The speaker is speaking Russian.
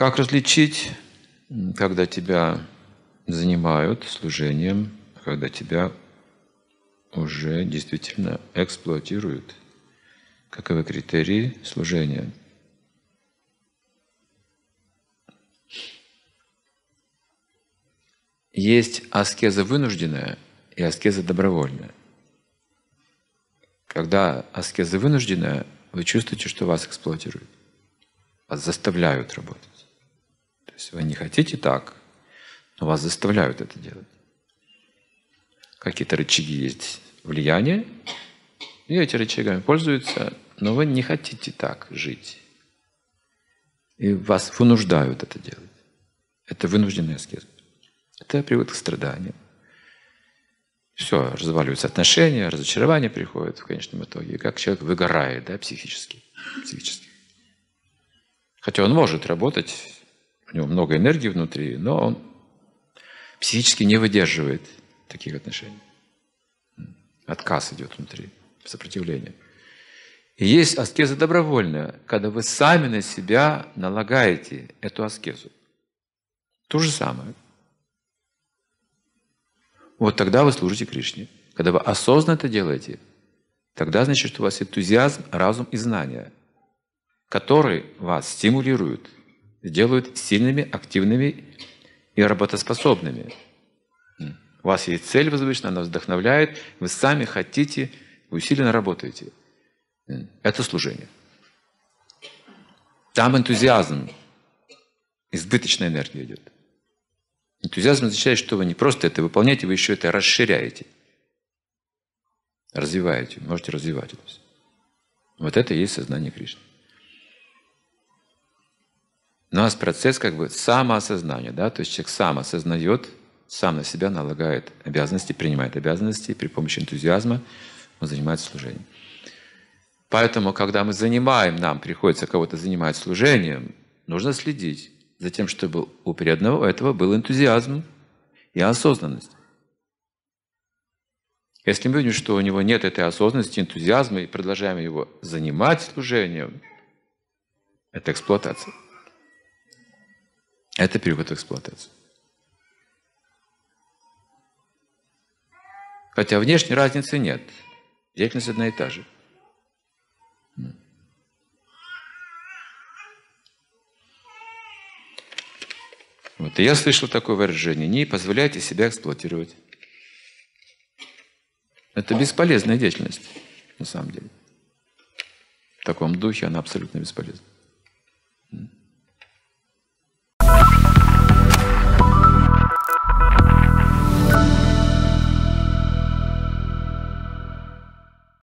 Как различить, когда тебя занимают служением, когда тебя уже действительно эксплуатируют? Каковы критерии служения? Есть аскеза вынужденная и аскеза добровольная. Когда аскеза вынужденная, вы чувствуете, что вас эксплуатируют. Вас заставляют работать. Есть вы не хотите так, но вас заставляют это делать. Какие-то рычаги есть влияния, и эти рычагами пользуются, но вы не хотите так жить. И вас вынуждают это делать. Это вынужденный аскез. Это приводит к страданиям. Все, разваливаются отношения, разочарование приходит в конечном итоге. Как человек выгорает да, психически, психически. Хотя он может работать, у него много энергии внутри, но он психически не выдерживает таких отношений. Отказ идет внутри, сопротивление. И есть аскеза добровольная, когда вы сами на себя налагаете эту аскезу. То же самое. Вот тогда вы служите Кришне. Когда вы осознанно это делаете, тогда значит, что у вас энтузиазм, разум и знания, которые вас стимулируют, делают сильными, активными и работоспособными. У вас есть цель возвышенная, она вдохновляет, вы сами хотите, вы усиленно работаете. Это служение. Там энтузиазм, избыточная энергия идет. Энтузиазм означает, что вы не просто это выполняете, вы еще это расширяете. Развиваете, можете развивать это все. Вот это и есть сознание Кришны. У нас процесс как бы самоосознания, да, то есть человек сам осознает, сам на себя налагает обязанности, принимает обязанности, при помощи энтузиазма он занимается служением. Поэтому, когда мы занимаем, нам приходится кого-то занимать служением, нужно следить за тем, чтобы у преданного этого был энтузиазм и осознанность. Если мы видим, что у него нет этой осознанности, энтузиазма, и продолжаем его занимать служением, это эксплуатация. Это переход в эксплуатацию. Хотя внешней разницы нет. Деятельность одна и та же. Вот. И я слышал такое выражение, не позволяйте себя эксплуатировать. Это бесполезная деятельность, на самом деле. В таком духе она абсолютно бесполезна.